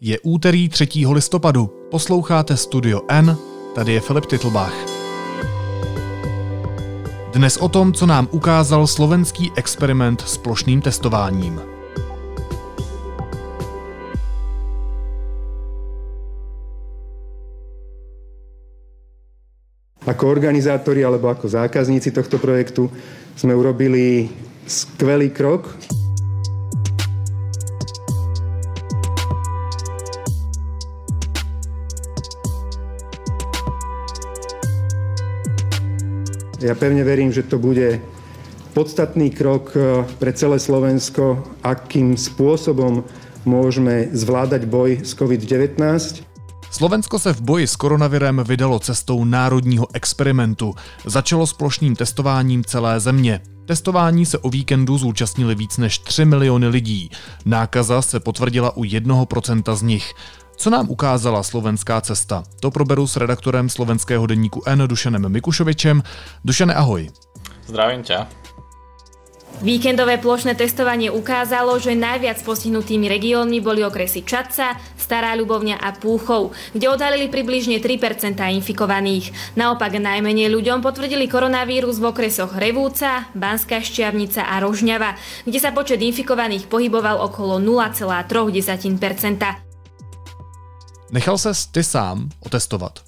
Je úterý 3. listopadu. Posloucháte Studio N, tady je Filip Titlbach. Dnes o tom, co nám ukázal slovenský experiment s plošným testováním. Ako organizátori alebo ako zákazníci tohto projektu sme urobili skvelý krok. Ja pevne verím, že to bude podstatný krok e, pre celé Slovensko, akým spôsobom môžeme zvládať boj s COVID-19. Slovensko se v boji s koronavirem vydalo cestou národního experimentu. Začalo s plošným testováním celé země. Testování se o víkendu zúčastnili víc než 3 miliony lidí. Nákaza se potvrdila u 1% z nich. Co nám ukázala slovenská cesta? To proberu s redaktorem slovenského denníku N Dušanem Mikušovičem. Dušane, ahoj. Zdravím ťa. Víkendové plošné testovanie ukázalo, že najviac postihnutými regiónmi boli okresy Čadca, Stará Ľubovňa a Púchov, kde odhalili približne 3% infikovaných. Naopak najmenej ľuďom potvrdili koronavírus v okresoch Revúca, Banská Šťavnica a Rožňava, kde sa počet infikovaných pohyboval okolo 0,3%. Nechal sa ty sám otestovať?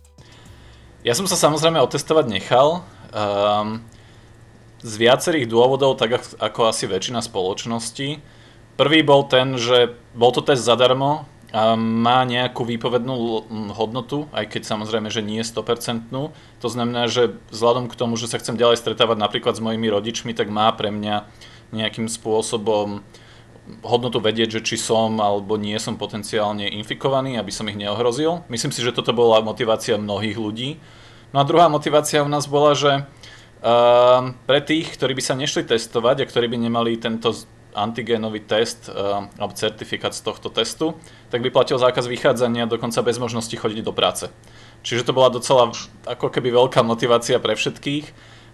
Ja som sa samozrejme otestovať nechal. Um, z viacerých dôvodov, tak ako asi väčšina spoločností. Prvý bol ten, že bol to test zadarmo a má nejakú výpovednú hodnotu, aj keď samozrejme, že nie je 100%. To znamená, že vzhľadom k tomu, že sa chcem ďalej stretávať napríklad s mojimi rodičmi, tak má pre mňa nejakým spôsobom hodnotu vedieť, že či som alebo nie som potenciálne infikovaný, aby som ich neohrozil. Myslím si, že toto bola motivácia mnohých ľudí. No a druhá motivácia u nás bola, že uh, pre tých, ktorí by sa nešli testovať a ktorí by nemali tento antigénový test uh, alebo certifikát z tohto testu, tak by platil zákaz vychádzania dokonca bez možnosti chodiť do práce. Čiže to bola docela ako keby veľká motivácia pre všetkých.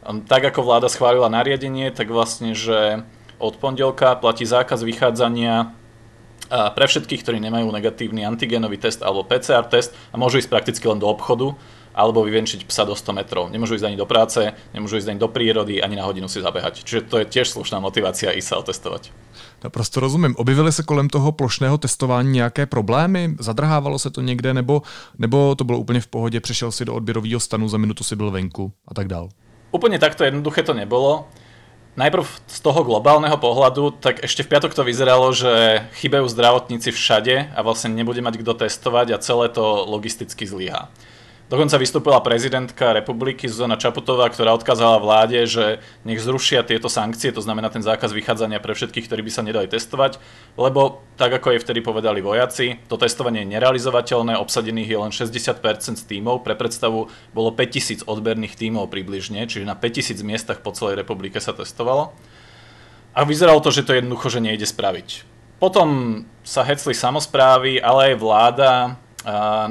Um, tak ako vláda schválila nariadenie, tak vlastne, že od pondelka platí zákaz vychádzania pre všetkých, ktorí nemajú negatívny antigénový test alebo PCR test a môžu ísť prakticky len do obchodu alebo vyvenčiť psa do 100 metrov. Nemôžu ísť ani do práce, nemôžu ísť ani do prírody, ani na hodinu si zabehať. Čiže to je tiež slušná motivácia ísť sa otestovať. Naprosto rozumím. Objevily se kolem toho plošného testování nějaké problémy? Zadrhávalo se to někde, nebo, nebo to bylo úplně v pohodě, přešel si do odběrového stanu, za minutu si byl venku a tak dál? Úplne takto jednoduché to nebolo najprv z toho globálneho pohľadu, tak ešte v piatok to vyzeralo, že chybajú zdravotníci všade a vlastne nebude mať kto testovať a celé to logisticky zlyhá. Dokonca vystúpila prezidentka republiky Zuzana Čaputová, ktorá odkázala vláde, že nech zrušia tieto sankcie, to znamená ten zákaz vychádzania pre všetkých, ktorí by sa nedali testovať, lebo tak ako jej vtedy povedali vojaci, to testovanie je nerealizovateľné, obsadených je len 60% z tímov, pre predstavu bolo 5000 odberných tímov približne, čiže na 5000 miestach po celej republike sa testovalo. A vyzeralo to, že to jednoducho že nejde spraviť. Potom sa hecli samozprávy, ale aj vláda,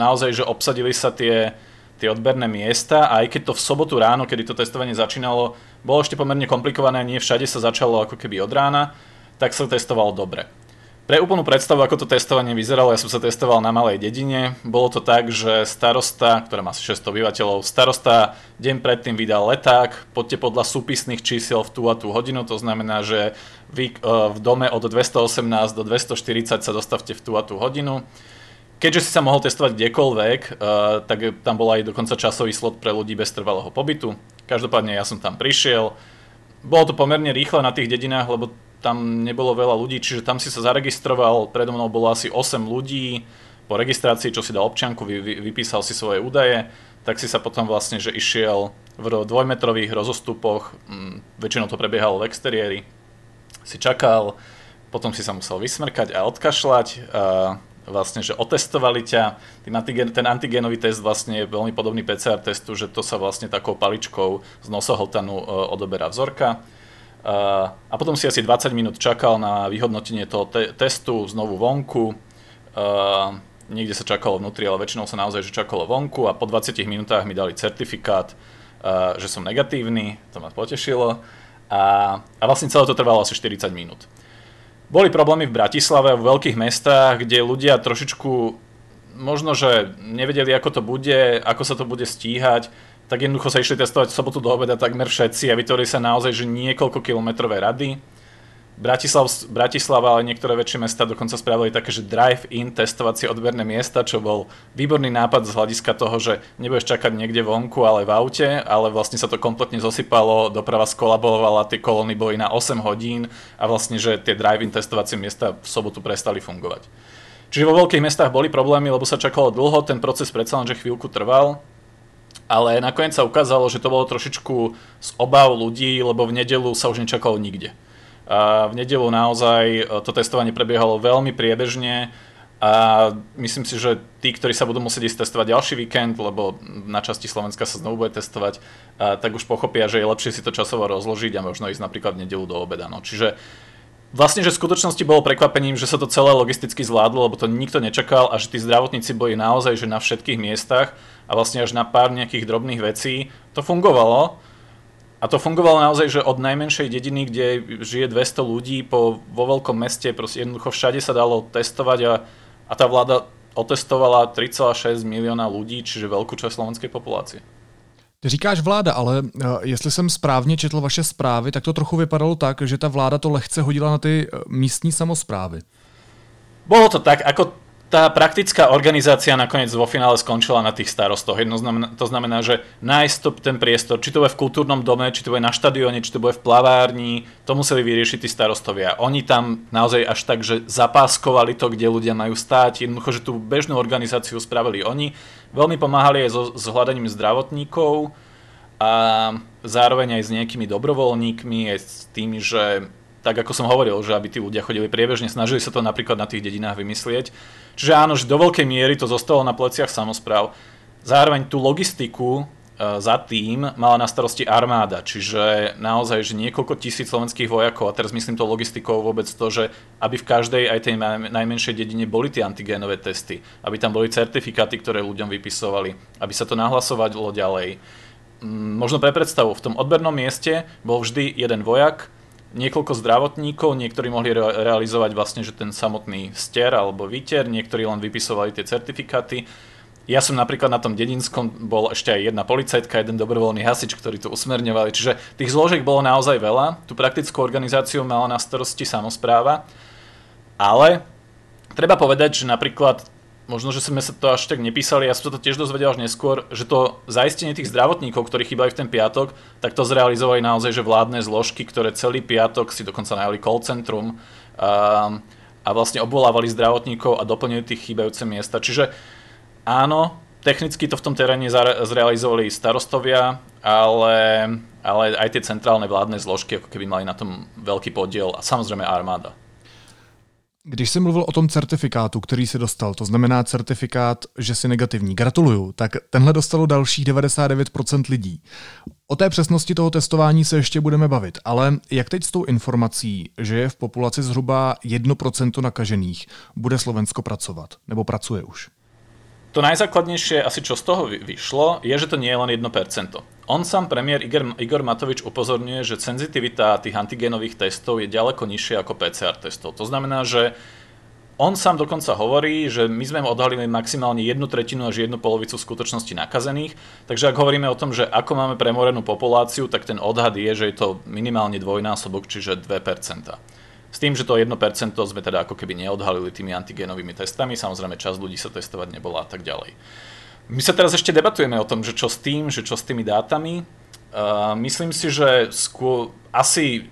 naozaj, že obsadili sa tie tie odberné miesta aj keď to v sobotu ráno, kedy to testovanie začínalo, bolo ešte pomerne komplikované nie všade sa začalo ako keby od rána, tak sa testovalo dobre. Pre úplnú predstavu, ako to testovanie vyzeralo, ja som sa testoval na malej dedine. Bolo to tak, že starosta, ktorá má asi 600 obyvateľov, starosta deň predtým vydal leták, poďte podľa súpisných čísiel v tú a tú hodinu, to znamená, že vy e, v dome od 218 do 240 sa dostavte v tú a tú hodinu keďže si sa mohol testovať kdekoľvek, uh, tak tam bol aj dokonca časový slot pre ľudí bez trvalého pobytu. Každopádne ja som tam prišiel. Bolo to pomerne rýchle na tých dedinách, lebo tam nebolo veľa ľudí, čiže tam si sa zaregistroval, predo mnou bolo asi 8 ľudí, po registrácii, čo si dal občianku, vy, vy, vypísal si svoje údaje, tak si sa potom vlastne, že išiel v dvojmetrových rozostupoch, m, mm, väčšinou to prebiehalo v exteriéri, si čakal, potom si sa musel vysmrkať a odkašľať. A vlastne, že otestovali ťa. Antigen, ten antigénový test vlastne je veľmi podobný PCR testu, že to sa vlastne takou paličkou z nosohltanu uh, odoberá vzorka. Uh, a potom si asi 20 minút čakal na vyhodnotenie toho te- testu znovu vonku. Uh, niekde sa čakalo vnútri, ale väčšinou sa naozaj že čakalo vonku a po 20 minútach mi dali certifikát, že som negatívny, to ma potešilo. A, a vlastne celé to trvalo asi 40 minút. Boli problémy v Bratislave v veľkých mestách, kde ľudia trošičku možno, že nevedeli, ako to bude, ako sa to bude stíhať, tak jednoducho sa išli testovať v sobotu do obeda takmer všetci a vytvorili sa naozaj že niekoľko kilometrové rady. Bratislav, Bratislava, ale niektoré väčšie mesta dokonca spravili také, že drive-in testovacie odberné miesta, čo bol výborný nápad z hľadiska toho, že nebudeš čakať niekde vonku, ale v aute, ale vlastne sa to kompletne zosypalo, doprava skolabovala, tie kolóny boli na 8 hodín a vlastne, že tie drive-in testovacie miesta v sobotu prestali fungovať. Čiže vo veľkých mestách boli problémy, lebo sa čakalo dlho, ten proces predsa len, že chvíľku trval, ale nakoniec sa ukázalo, že to bolo trošičku z obav ľudí, lebo v nedelu sa už nečakalo nikde. A v nedelu naozaj e, to testovanie prebiehalo veľmi priebežne a myslím si, že tí, ktorí sa budú musieť ísť testovať ďalší víkend, lebo na časti Slovenska sa znovu bude testovať, a, tak už pochopia, že je lepšie si to časovo rozložiť a možno ísť napríklad v nedelu do obeda. No. Čiže Vlastne, že v skutočnosti bolo prekvapením, že sa to celé logisticky zvládlo, lebo to nikto nečakal a že tí zdravotníci boli naozaj že na všetkých miestach a vlastne až na pár nejakých drobných vecí to fungovalo. A to fungovalo naozaj, že od najmenšej dediny, kde žije 200 ľudí, po, vo veľkom meste, proste jednoducho všade sa dalo testovať a, a tá vláda otestovala 3,6 milióna ľudí, čiže veľkú časť slovenskej populácie. Ty říkáš vláda, ale uh, jestli jsem správně četl vaše zprávy, tak to trochu vypadalo tak, že ta vláda to lehce hodila na ty uh, místní samozprávy. Bolo to tak, ako tá praktická organizácia nakoniec vo finále skončila na tých starostoch. Jedno znamená, to znamená, že nájsť ten priestor, či to bude v kultúrnom dome, či to bude na štadióne, či to bude v plavárni, to museli vyriešiť tí starostovia. Oni tam naozaj až tak, že zapáskovali to, kde ľudia majú stáť. Jednoducho, že tú bežnú organizáciu spravili oni. Veľmi pomáhali aj so, s hľadaním zdravotníkov a zároveň aj s nejakými dobrovoľníkmi, aj s tým, že tak ako som hovoril, že aby tí ľudia chodili priebežne, snažili sa to napríklad na tých dedinách vymyslieť. Čiže áno, že do veľkej miery to zostalo na pleciach samozpráv. Zároveň tú logistiku e, za tým mala na starosti armáda, čiže naozaj, že niekoľko tisíc slovenských vojakov, a teraz myslím to logistikou vôbec to, že aby v každej aj tej najmenšej dedine boli tie antigénové testy, aby tam boli certifikáty, ktoré ľuďom vypisovali, aby sa to nahlasovalo ďalej. Mm, možno pre predstavu, v tom odbernom mieste bol vždy jeden vojak, niekoľko zdravotníkov, niektorí mohli re- realizovať vlastne že ten samotný stier alebo výter, niektorí len vypisovali tie certifikáty. Ja som napríklad na tom dedinskom bol ešte aj jedna policajtka, jeden dobrovoľný hasič, ktorí to usmerňovali. Čiže tých zložiek bolo naozaj veľa. Tú praktickú organizáciu mala na starosti samozpráva. Ale treba povedať, že napríklad možno, že sme sa to až tak nepísali, ja som to tiež dozvedel až neskôr, že to zaistenie tých zdravotníkov, ktorí chýbajú v ten piatok, tak to zrealizovali naozaj, že vládne zložky, ktoré celý piatok si dokonca najali call centrum a, a vlastne obvolávali zdravotníkov a doplnili tých chýbajúce miesta. Čiže áno, technicky to v tom teréne zrealizovali starostovia, ale, ale aj tie centrálne vládne zložky ako keby mali na tom veľký podiel a samozrejme armáda. Když jsi mluvil o tom certifikátu, který si dostal, to znamená certifikát, že jsi negativní, gratuluju, tak tenhle dostalo dalších 99% lidí. O té přesnosti toho testování se ještě budeme bavit, ale jak teď s tou informací, že je v populaci zhruba 1% nakažených, bude Slovensko pracovat? Nebo pracuje už? To najzákladnejšie asi čo z toho vyšlo, je, že to nie je len 1%. On sám premiér Igor, Igor Matovič upozorňuje, že senzitivita tých antigénových testov je ďaleko nižšia ako PCR testov. To znamená, že on sám dokonca hovorí, že my sme odhalili maximálne jednu tretinu až jednu polovicu skutočnosti nakazených, takže ak hovoríme o tom, že ako máme premorenú populáciu, tak ten odhad je, že je to minimálne dvojnásobok, čiže 2%. S tým, že to 1% sme teda ako keby neodhalili tými antigénovými testami, samozrejme čas ľudí sa testovať nebola a tak ďalej. My sa teraz ešte debatujeme o tom, že čo s tým, že čo s tými dátami. Uh, myslím si, že skôr asi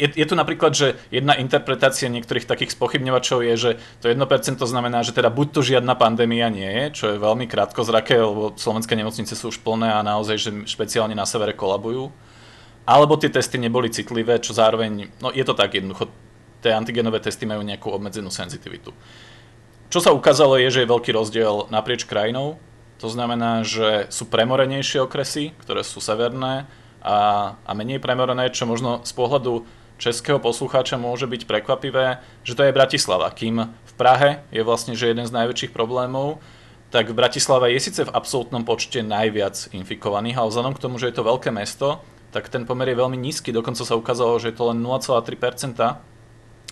je, je tu napríklad, že jedna interpretácia niektorých takých spochybňovačov je, že to 1% znamená, že teda buď to žiadna pandémia nie je, čo je veľmi krátkozraké, lebo slovenské nemocnice sú už plné a naozaj, že špeciálne na severe kolabujú. Alebo tie testy neboli citlivé, čo zároveň, no je to tak jednoducho, tie antigenové testy majú nejakú obmedzenú senzitivitu. Čo sa ukázalo je, že je veľký rozdiel naprieč krajinou. To znamená, že sú premorenejšie okresy, ktoré sú severné a, a menej premorené, čo možno z pohľadu českého poslucháča môže byť prekvapivé, že to je Bratislava. Kým v Prahe je vlastne že jeden z najväčších problémov, tak v Bratislave je síce v absolútnom počte najviac infikovaných, ale vzhľadom k tomu, že je to veľké mesto, tak ten pomer je veľmi nízky. Dokonca sa ukázalo, že je to len 0,3%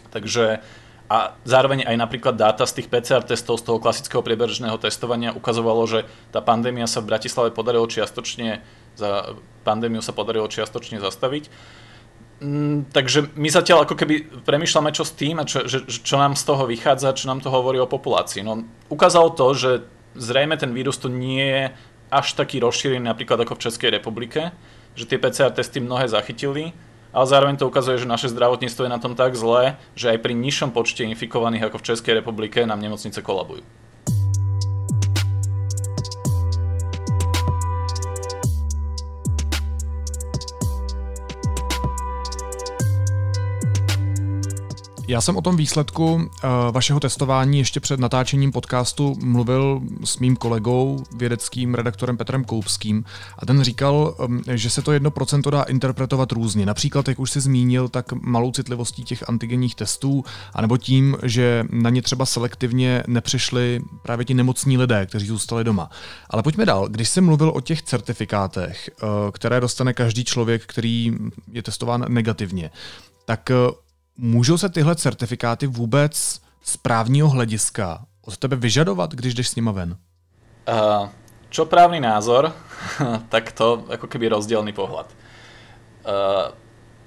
Takže a zároveň aj napríklad dáta z tých PCR testov, z toho klasického priebežného testovania ukazovalo, že tá pandémia sa v Bratislave podarilo čiastočne, za pandémiu sa podarilo čiastočne zastaviť. Mm, takže my zatiaľ ako keby premyšľame, čo s tým a čo, že, čo nám z toho vychádza, čo nám to hovorí o populácii. No, ukázalo to, že zrejme ten vírus tu nie je až taký rozšírený napríklad ako v Českej republike, že tie PCR testy mnohé zachytili, ale zároveň to ukazuje, že naše zdravotníctvo je na tom tak zlé, že aj pri nižšom počte infikovaných ako v Českej republike nám nemocnice kolabujú. Já jsem o tom výsledku uh, vašeho testování ještě před natáčením podcastu mluvil s mým kolegou, vědeckým redaktorem Petrem Koupským a ten říkal, um, že se to jedno procento dá interpretovat různě. Například, jak už si zmínil, tak malou citlivostí těch antigenních testů, anebo tím, že na ně třeba selektivně nepřišli právě ti nemocní lidé, kteří zůstali doma. Ale pojďme dál. Když jsi mluvil o těch certifikátech, uh, které dostane každý člověk, který je testován negativně, tak uh, Můžou se tyhle certifikáty vůbec z právního hlediska od tebe vyžadovat, když jdeš s nima ven? Uh, čo právny názor, tak to ako keby rozdielný pohľad. Uh,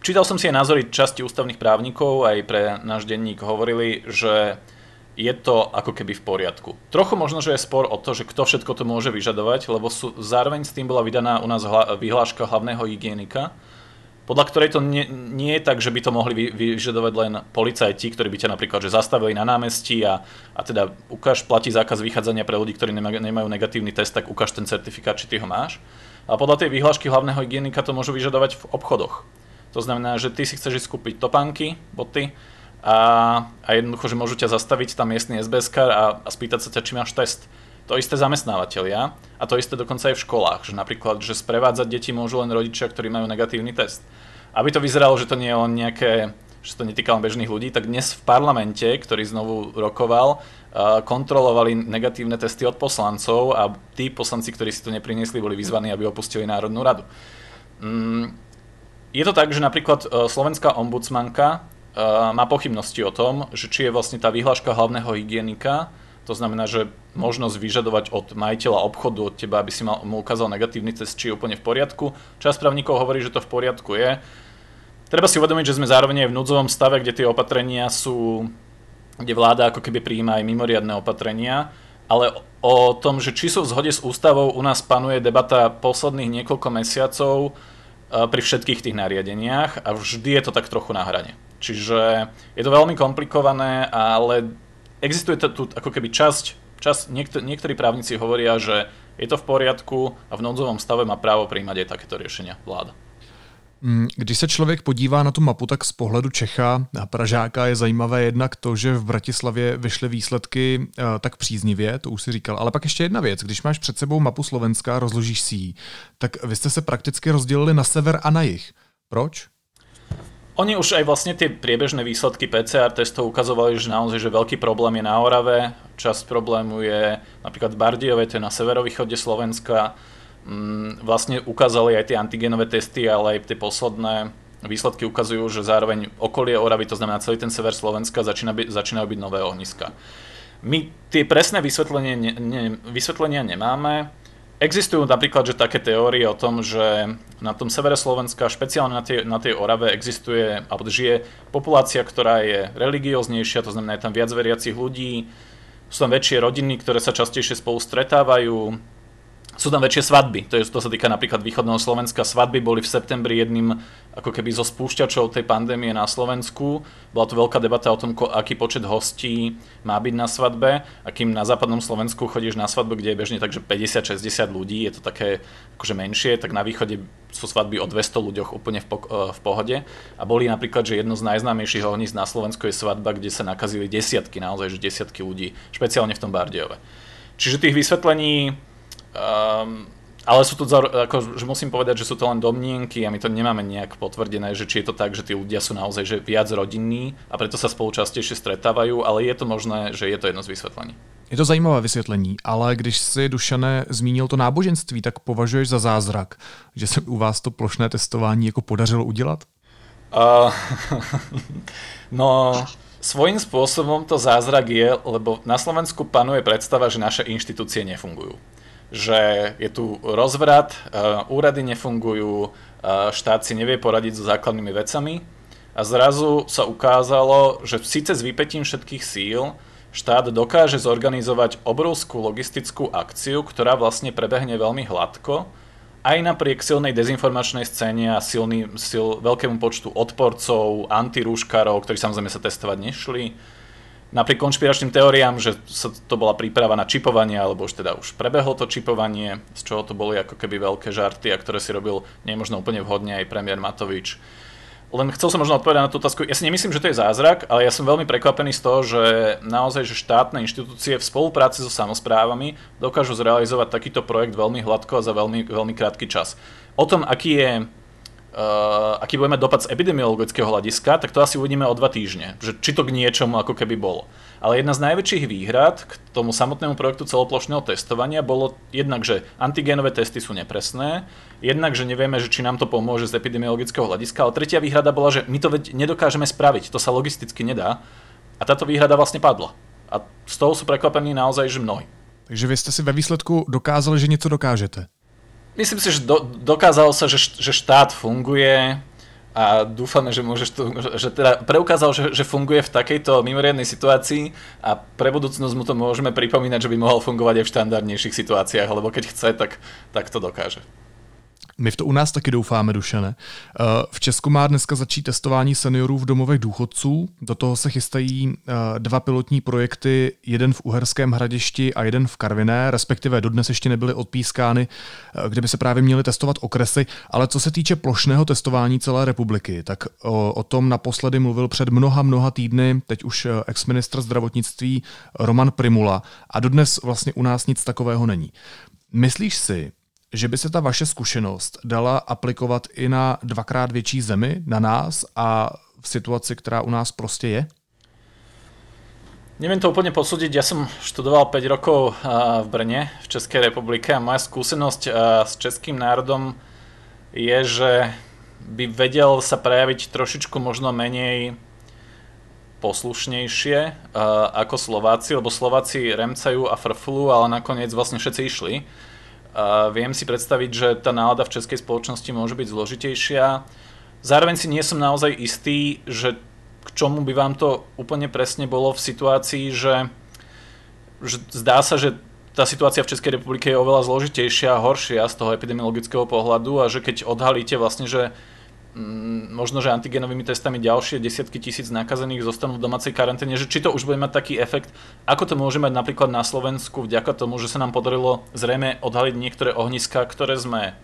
čítal som si aj názory časti ústavných právnikov, aj pre náš denník hovorili, že je to ako keby v poriadku. Trochu možno, že je spor o to, že kto všetko to môže vyžadovať, lebo sú, zároveň s tým bola vydaná u nás hla, vyhláška hlavného hygienika, podľa ktorej to nie, nie je tak, že by to mohli vy, vyžadovať len policajti, ktorí by ťa napríklad že zastavili na námestí a, a teda ukáž, platí zákaz vychádzania pre ľudí, ktorí nemajú, nemajú negatívny test, tak ukáž ten certifikát, či ty ho máš. A podľa tej vyhlášky hlavného hygienika to môžu vyžadovať v obchodoch. To znamená, že ty si chceš ísť kúpiť topánky, boty a, a jednoducho, že môžu ťa zastaviť tam miestny SBS a, a spýtať sa ťa, či máš test. To isté zamestnávateľia a to isté dokonca aj v školách, že napríklad, že sprevádzať deti môžu len rodičia, ktorí majú negatívny test aby to vyzeralo, že to nie je len nejaké, že to netýka len bežných ľudí, tak dnes v parlamente, ktorý znovu rokoval, kontrolovali negatívne testy od poslancov a tí poslanci, ktorí si to nepriniesli, boli vyzvaní, aby opustili Národnú radu. Mm, je to tak, že napríklad e, slovenská ombudsmanka e, má pochybnosti o tom, že či je vlastne tá vyhláška hlavného hygienika, to znamená, že možnosť vyžadovať od majiteľa obchodu, od teba, aby si mal, mu ukázal negatívny test, či je úplne v poriadku. Časť právnikov hovorí, že to v poriadku je. Treba si uvedomiť, že sme zároveň aj v núdzovom stave, kde tie opatrenia sú, kde vláda ako keby prijíma aj mimoriadne opatrenia, ale o tom, že či sú v zhode s ústavou, u nás panuje debata posledných niekoľko mesiacov e, pri všetkých tých nariadeniach a vždy je to tak trochu na hrane. Čiže je to veľmi komplikované, ale existuje tu ako keby časť, časť niektor- niektorí právnici hovoria, že je to v poriadku a v núdzovom stave má právo príjmať aj takéto riešenia vláda. Mm, když se člověk podívá na tu mapu, tak z pohledu Čecha a Pražáka je zajímavé jednak to, že v Bratislavě vyšly výsledky uh, tak příznivě, to už si říkal. Ale pak ještě jedna věc, když máš před sebou mapu Slovenska, rozložíš si ji, tak vy jste se prakticky rozdělili na sever a na jih. Proč? Oni už aj vlastne tie priebežné výsledky PCR testov ukazovali, že naozaj že veľký problém je na Orave, časť problému je napríklad v Bardiove, to je na severovýchode Slovenska, Mm, vlastne ukázali aj tie antigenové testy, ale aj tie posledné výsledky ukazujú, že zároveň okolie Oravy, to znamená celý ten sever Slovenska, začína by, začínajú byť nové ohniska. My tie presné vysvetlenie, ne, ne, vysvetlenia nemáme. Existujú napríklad že také teórie o tom, že na tom severe Slovenska, špeciálne na tej, na tej Orave, existuje alebo žije populácia, ktorá je religióznejšia, to znamená, je tam viac veriacich ľudí, sú tam väčšie rodiny, ktoré sa častejšie spolu stretávajú, sú tam väčšie svadby. To, je, to sa týka napríklad východného Slovenska. Svadby boli v septembri jedným ako keby zo spúšťačov tej pandémie na Slovensku. Bola tu veľká debata o tom, aký počet hostí má byť na svadbe. A kým na západnom Slovensku chodíš na svadbu, kde je bežne takže 50-60 ľudí, je to také akože menšie, tak na východe sú svadby o 200 ľuďoch úplne v, po, e, v pohode. A boli napríklad, že jedno z najznámejších ohnízd na Slovensku je svadba, kde sa nakazili desiatky, naozaj že desiatky ľudí, špeciálne v tom Bardiove. Čiže tých vysvetlení Um, ale sú to, ako, že musím povedať, že sú to len domnienky a my to nemáme nejak potvrdené, že či je to tak, že tí ľudia sú naozaj že viac rodinní a preto sa spolu častejšie stretávajú, ale je to možné, že je to jedno z vysvetlení. Je to zajímavé vysvětlení, ale když si Dušané zmínil to náboženství, tak považuješ za zázrak, že se u vás to plošné testování jako podařilo udělat? Uh, no, Svojím spôsobom to zázrak je, lebo na Slovensku panuje predstava, že naše inštitúcie nefungujú. Že je tu rozvrat, úrady nefungujú, štát si nevie poradiť so základnými vecami. A zrazu sa ukázalo, že síce s vypetím všetkých síl štát dokáže zorganizovať obrovskú logistickú akciu, ktorá vlastne prebehne veľmi hladko, aj napriek silnej dezinformačnej scéne a silný, sil, veľkému počtu odporcov, antirúškarov, ktorí samozrejme sa testovať nešli, napriek konšpiračným teóriám, že to bola príprava na čipovanie, alebo už teda už prebehlo to čipovanie, z čoho to boli ako keby veľké žarty a ktoré si robil nemožno úplne vhodne aj premiér Matovič len chcel som možno odpovedať na tú otázku. Ja si nemyslím, že to je zázrak, ale ja som veľmi prekvapený z toho, že naozaj, že štátne inštitúcie v spolupráci so samozprávami dokážu zrealizovať takýto projekt veľmi hladko a za veľmi, veľmi krátky čas. O tom, aký je Uh, aký budeme dopad z epidemiologického hľadiska, tak to asi uvidíme o dva týždne. Že či to k niečomu ako keby bolo. Ale jedna z najväčších výhrad k tomu samotnému projektu celoplošného testovania bolo jednak, že antigénové testy sú nepresné, jednak, že nevieme, že či nám to pomôže z epidemiologického hľadiska, ale tretia výhrada bola, že my to nedokážeme spraviť, to sa logisticky nedá. A táto výhrada vlastne padla. A z toho sú prekvapení naozaj, že mnohí. Takže vy ste si ve výsledku dokázali, že něco dokážete. Myslím si, že do, dokázalo sa, že, že štát funguje a dúfame, že, môžeš tu, že teda preukázal, že, že funguje v takejto mimoriadnej situácii a pre budúcnosť mu to môžeme pripomínať, že by mohol fungovať aj v štandardnejších situáciách, lebo keď chce, tak, tak to dokáže. My v to u nás taky doufáme, Dušene. Eh, v Česku má dneska začít testování seniorů v domovech důchodců. Do toho se chystají eh, dva pilotní projekty, jeden v Uherském hradišti a jeden v Karviné, respektive dodnes ještě nebyly odpískány, eh, kde by se právě měly testovat okresy. Ale co se týče plošného testování celé republiky, tak o, o tom naposledy mluvil před mnoha, mnoha týdny teď už ex-ministr zdravotnictví Roman Primula a dodnes vlastně u nás nic takového není. Myslíš si, že by se ta vaše zkušenost dala aplikovat i na dvakrát větší zemi, na nás a v situaci, která u nás prostě je? Neviem to úplne posúdiť. Ja som študoval 5 rokov v Brne, v Českej republike a moja skúsenosť s českým národom je, že by vedel sa prejaviť trošičku možno menej poslušnejšie ako Slováci, lebo Slováci remcajú a frflu, ale nakoniec vlastne všetci išli. Viem si predstaviť, že tá nálada v českej spoločnosti môže byť zložitejšia. Zároveň si nie som naozaj istý, že k čomu by vám to úplne presne bolo v situácii, že, že zdá sa, že tá situácia v Českej republike je oveľa zložitejšia a horšia z toho epidemiologického pohľadu a že keď odhalíte vlastne, že možno, že antigenovými testami ďalšie desiatky tisíc nakazených zostanú v domácej karanténe, že či to už bude mať taký efekt, ako to môže mať napríklad na Slovensku vďaka tomu, že sa nám podarilo zrejme odhaliť niektoré ohniska, ktoré sme,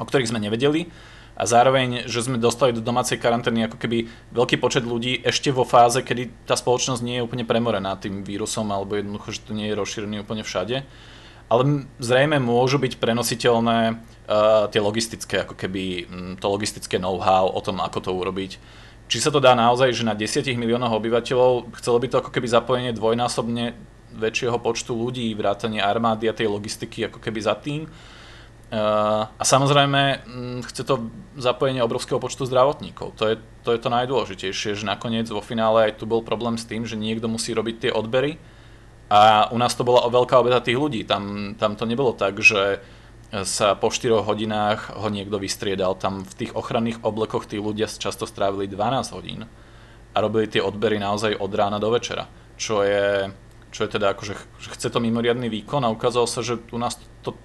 o ktorých sme nevedeli a zároveň, že sme dostali do domácej karantény ako keby veľký počet ľudí ešte vo fáze, kedy tá spoločnosť nie je úplne premorená tým vírusom alebo jednoducho, že to nie je rozšírený úplne všade ale zrejme môžu byť prenositeľné uh, tie logistické, ako keby um, to logistické know-how o tom, ako to urobiť. Či sa to dá naozaj, že na 10 miliónoch obyvateľov chcelo by to ako keby zapojenie dvojnásobne väčšieho počtu ľudí, vrátanie armády a tej logistiky ako keby za tým. Uh, a samozrejme um, chce to zapojenie obrovského počtu zdravotníkov. To je, to je to najdôležitejšie, že nakoniec vo finále aj tu bol problém s tým, že niekto musí robiť tie odbery a u nás to bola veľká obeta tých ľudí. Tam, tam to nebolo tak, že sa po 4 hodinách ho niekto vystriedal. Tam v tých ochranných oblekoch tí ľudia často strávili 12 hodín a robili tie odbery naozaj od rána do večera. Čo je, čo je teda akože, že chce to mimoriadný výkon a ukázalo sa, že u nás to,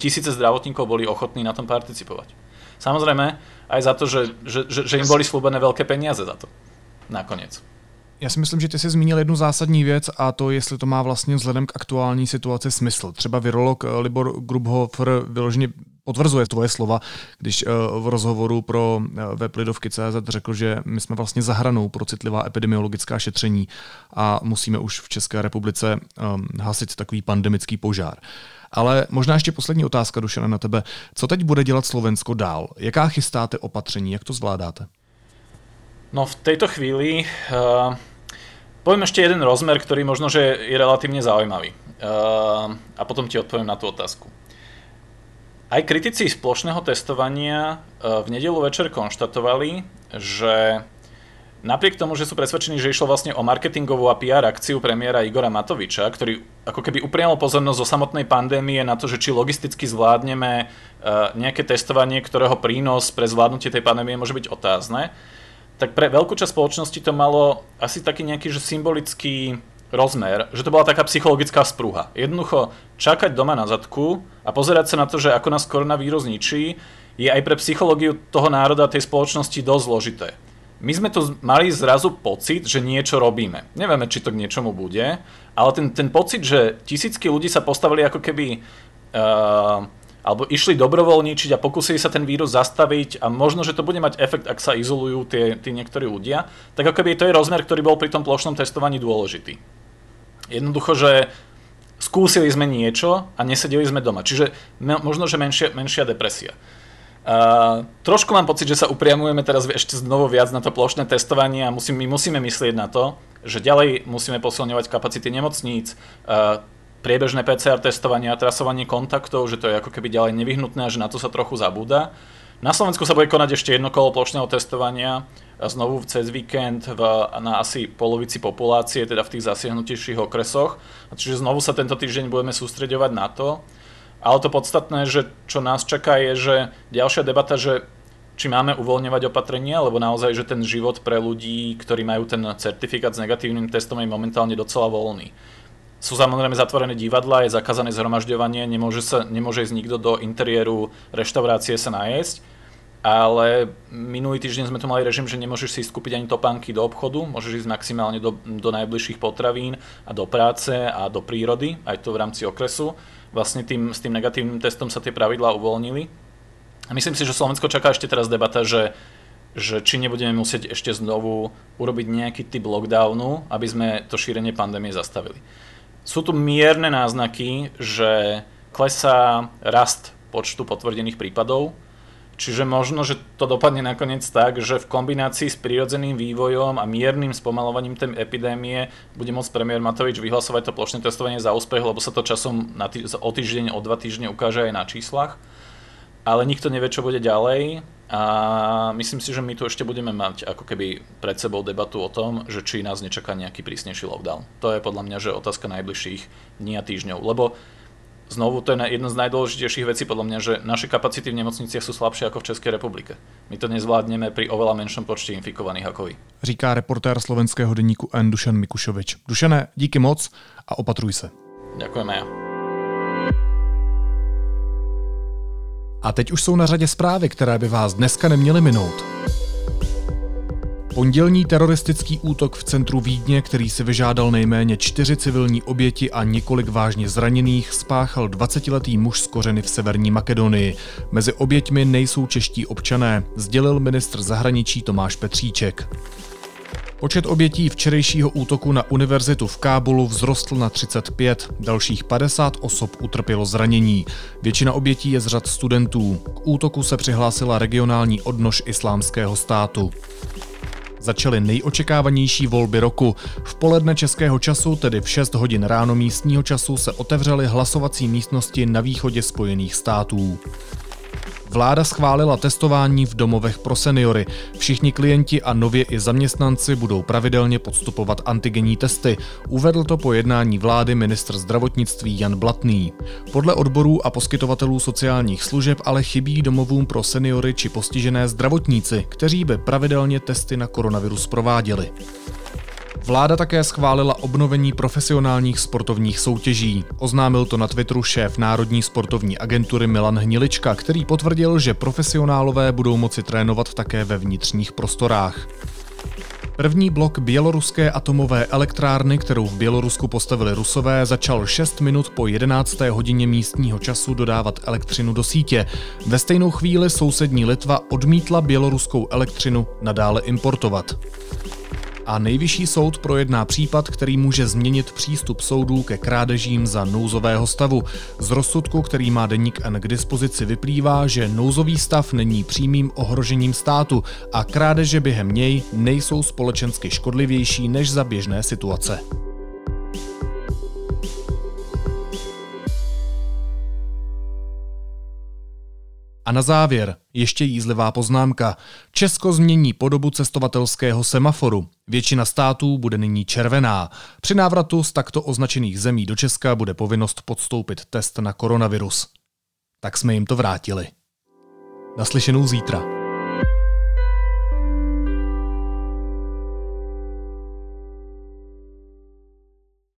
tisíce zdravotníkov boli ochotní na tom participovať. Samozrejme aj za to, že, že, že, že im boli slúbené veľké peniaze za to. Nakoniec. Já si myslím, že ty jsi zmínil jednu zásadní věc a to, jestli to má vlastně vzhledem k aktuální situaci smysl. Třeba virolog eh, Libor Grubhofer vyloženě potvrzuje tvoje slova, když eh, v rozhovoru pro eh, web Lidovky.cz řekl, že my jsme vlastně za hranou pro citlivá epidemiologická šetření a musíme už v České republice hasit takový pandemický požár. Ale možná ještě poslední otázka, Dušana, na tebe. Co teď bude dělat Slovensko dál? Jaká chystáte opatření? Jak to zvládáte? No v tejto chvíli uh, poviem ešte jeden rozmer, ktorý možno, že je relatívne zaujímavý. Uh, a potom ti odpoviem na tú otázku. Aj kritici splošného testovania uh, v nedelu večer konštatovali, že Napriek tomu, že sú presvedčení, že išlo vlastne o marketingovú a PR akciu premiéra Igora Matoviča, ktorý ako keby upriamol pozornosť zo samotnej pandémie na to, že či logisticky zvládneme uh, nejaké testovanie, ktorého prínos pre zvládnutie tej pandémie môže byť otázne, tak pre veľkú časť spoločnosti to malo asi taký nejaký že symbolický rozmer, že to bola taká psychologická sprúha. Jednoducho čakať doma na zadku a pozerať sa na to, že ako nás koronavírus ničí, je aj pre psychológiu toho národa tej spoločnosti dosť zložité my sme tu mali zrazu pocit, že niečo robíme. Nevieme, či to k niečomu bude, ale ten, ten pocit, že tisícky ľudí sa postavili ako keby... Uh, alebo išli dobrovoľníčiť a pokúsili sa ten vírus zastaviť a možno, že to bude mať efekt, ak sa izolujú tie, tí niektorí ľudia, tak ako keby to je rozmer, ktorý bol pri tom plošnom testovaní dôležitý. Jednoducho, že skúsili sme niečo a nesedeli sme doma. Čiže možno, že menšia, menšia depresia. Uh, trošku mám pocit, že sa upriamujeme teraz ešte znovu viac na to plošné testovanie a musím, my musíme myslieť na to, že ďalej musíme posilňovať kapacity nemocníc, uh, priebežné PCR testovanie a trasovanie kontaktov, že to je ako keby ďalej nevyhnutné a že na to sa trochu zabúda. Na Slovensku sa bude konať ešte jedno kolo plošného testovania, znovu cez víkend v, na asi polovici populácie, teda v tých zasiahnutejších okresoch. Čiže znovu sa tento týždeň budeme sústreďovať na to. Ale to podstatné, že čo nás čaká je, že ďalšia debata, že či máme uvoľňovať opatrenia, lebo naozaj, že ten život pre ľudí, ktorí majú ten certifikát s negatívnym testom, je momentálne docela voľný. Sú samozrejme zatvorené divadla, je zakázané zhromažďovanie, nemôže, sa, nemôže ísť nikto do interiéru reštaurácie sa najesť, ale minulý týždeň sme tu mali režim, že nemôžeš si skúpiť ani topánky do obchodu, môžeš ísť maximálne do, do najbližších potravín a do práce a do prírody, aj to v rámci okresu vlastne tým, s tým negatívnym testom sa tie pravidlá uvoľnili. A myslím si, že Slovensko čaká ešte teraz debata, že, že či nebudeme musieť ešte znovu urobiť nejaký typ lockdownu, aby sme to šírenie pandémie zastavili. Sú tu mierne náznaky, že klesá rast počtu potvrdených prípadov, Čiže možno, že to dopadne nakoniec tak, že v kombinácii s prírodzeným vývojom a miernym spomalovaním tej epidémie bude môcť premiér Matovič vyhlasovať to plošné testovanie za úspech, lebo sa to časom na tý, o týždeň, o dva týždne ukáže aj na číslach. Ale nikto nevie, čo bude ďalej a myslím si, že my tu ešte budeme mať ako keby pred sebou debatu o tom, že či nás nečaká nejaký prísnejší lockdown. To je podľa mňa, že otázka najbližších dní a týždňov. Lebo znovu to je jedna z najdôležitejších vecí podľa mňa, že naše kapacity v nemocniciach sú slabšie ako v Českej republike. My to nezvládneme pri oveľa menšom počte infikovaných ako vy. Říká reportér slovenského deníku N. Dušan Mikušovič. Dušane, díky moc a opatruj se. Ďakujeme ja. A teď už jsou na řadě zprávy, které by vás dneska neměly minout. Pondělní teroristický útok v centru Vídně, který si vyžádal nejméně čtyři civilní oběti a několik vážně zraněných, spáchal 20-letý muž z kořeny v Severní Makedonii. Mezi oběťmi nejsou čeští občané, sdělil ministr zahraničí Tomáš Petříček. Počet obětí včerejšího útoku na univerzitu v Kábulu vzrostl na 35, dalších 50 osob utrpělo zranění. Většina obětí je z řad studentů. K útoku se přihlásila regionální odnož islámského státu začaly nejočekávanější volby roku. V poledne českého času, tedy v 6 hodin ráno místního času, se otevřely hlasovací místnosti na východě Spojených států. Vláda schválila testování v domovech pro seniory. Všichni klienti a nově i zaměstnanci budou pravidelně podstupovat antigenní testy. Uvedl to po jednání vlády ministr zdravotnictví Jan Blatný. Podle odborů a poskytovatelů sociálních služeb ale chybí domovům pro seniory či postižené zdravotníci, kteří by pravidelně testy na koronavirus prováděli. Vláda také schválila obnovení profesionálních sportovních soutěží. Oznámil to na Twitteru šéf Národní sportovní agentury Milan Hnilička, který potvrdil, že profesionálové budou moci trénovat také ve vnitřních prostorách. První blok běloruské atomové elektrárny, kterou v Bělorusku postavili Rusové, začal 6 minut po 11. hodině místního času dodávat elektřinu do sítě. Ve stejnou chvíli sousední Litva odmítla běloruskou elektřinu nadále importovat a nejvyšší soud projedná případ, který může změnit přístup soudů ke krádežím za nouzového stavu. Z rozsudku, který má deník N k dispozici, vyplývá, že nouzový stav není přímým ohrožením státu a krádeže během něj nejsou společensky škodlivější než za běžné situace. A na závěr ještě jízlivá poznámka. Česko změní podobu cestovatelského semaforu. Většina států bude nyní červená. Při návratu z takto označených zemí do Česka bude povinnost podstoupit test na koronavirus. Tak jsme jim to vrátili. Naslyšenou zítra.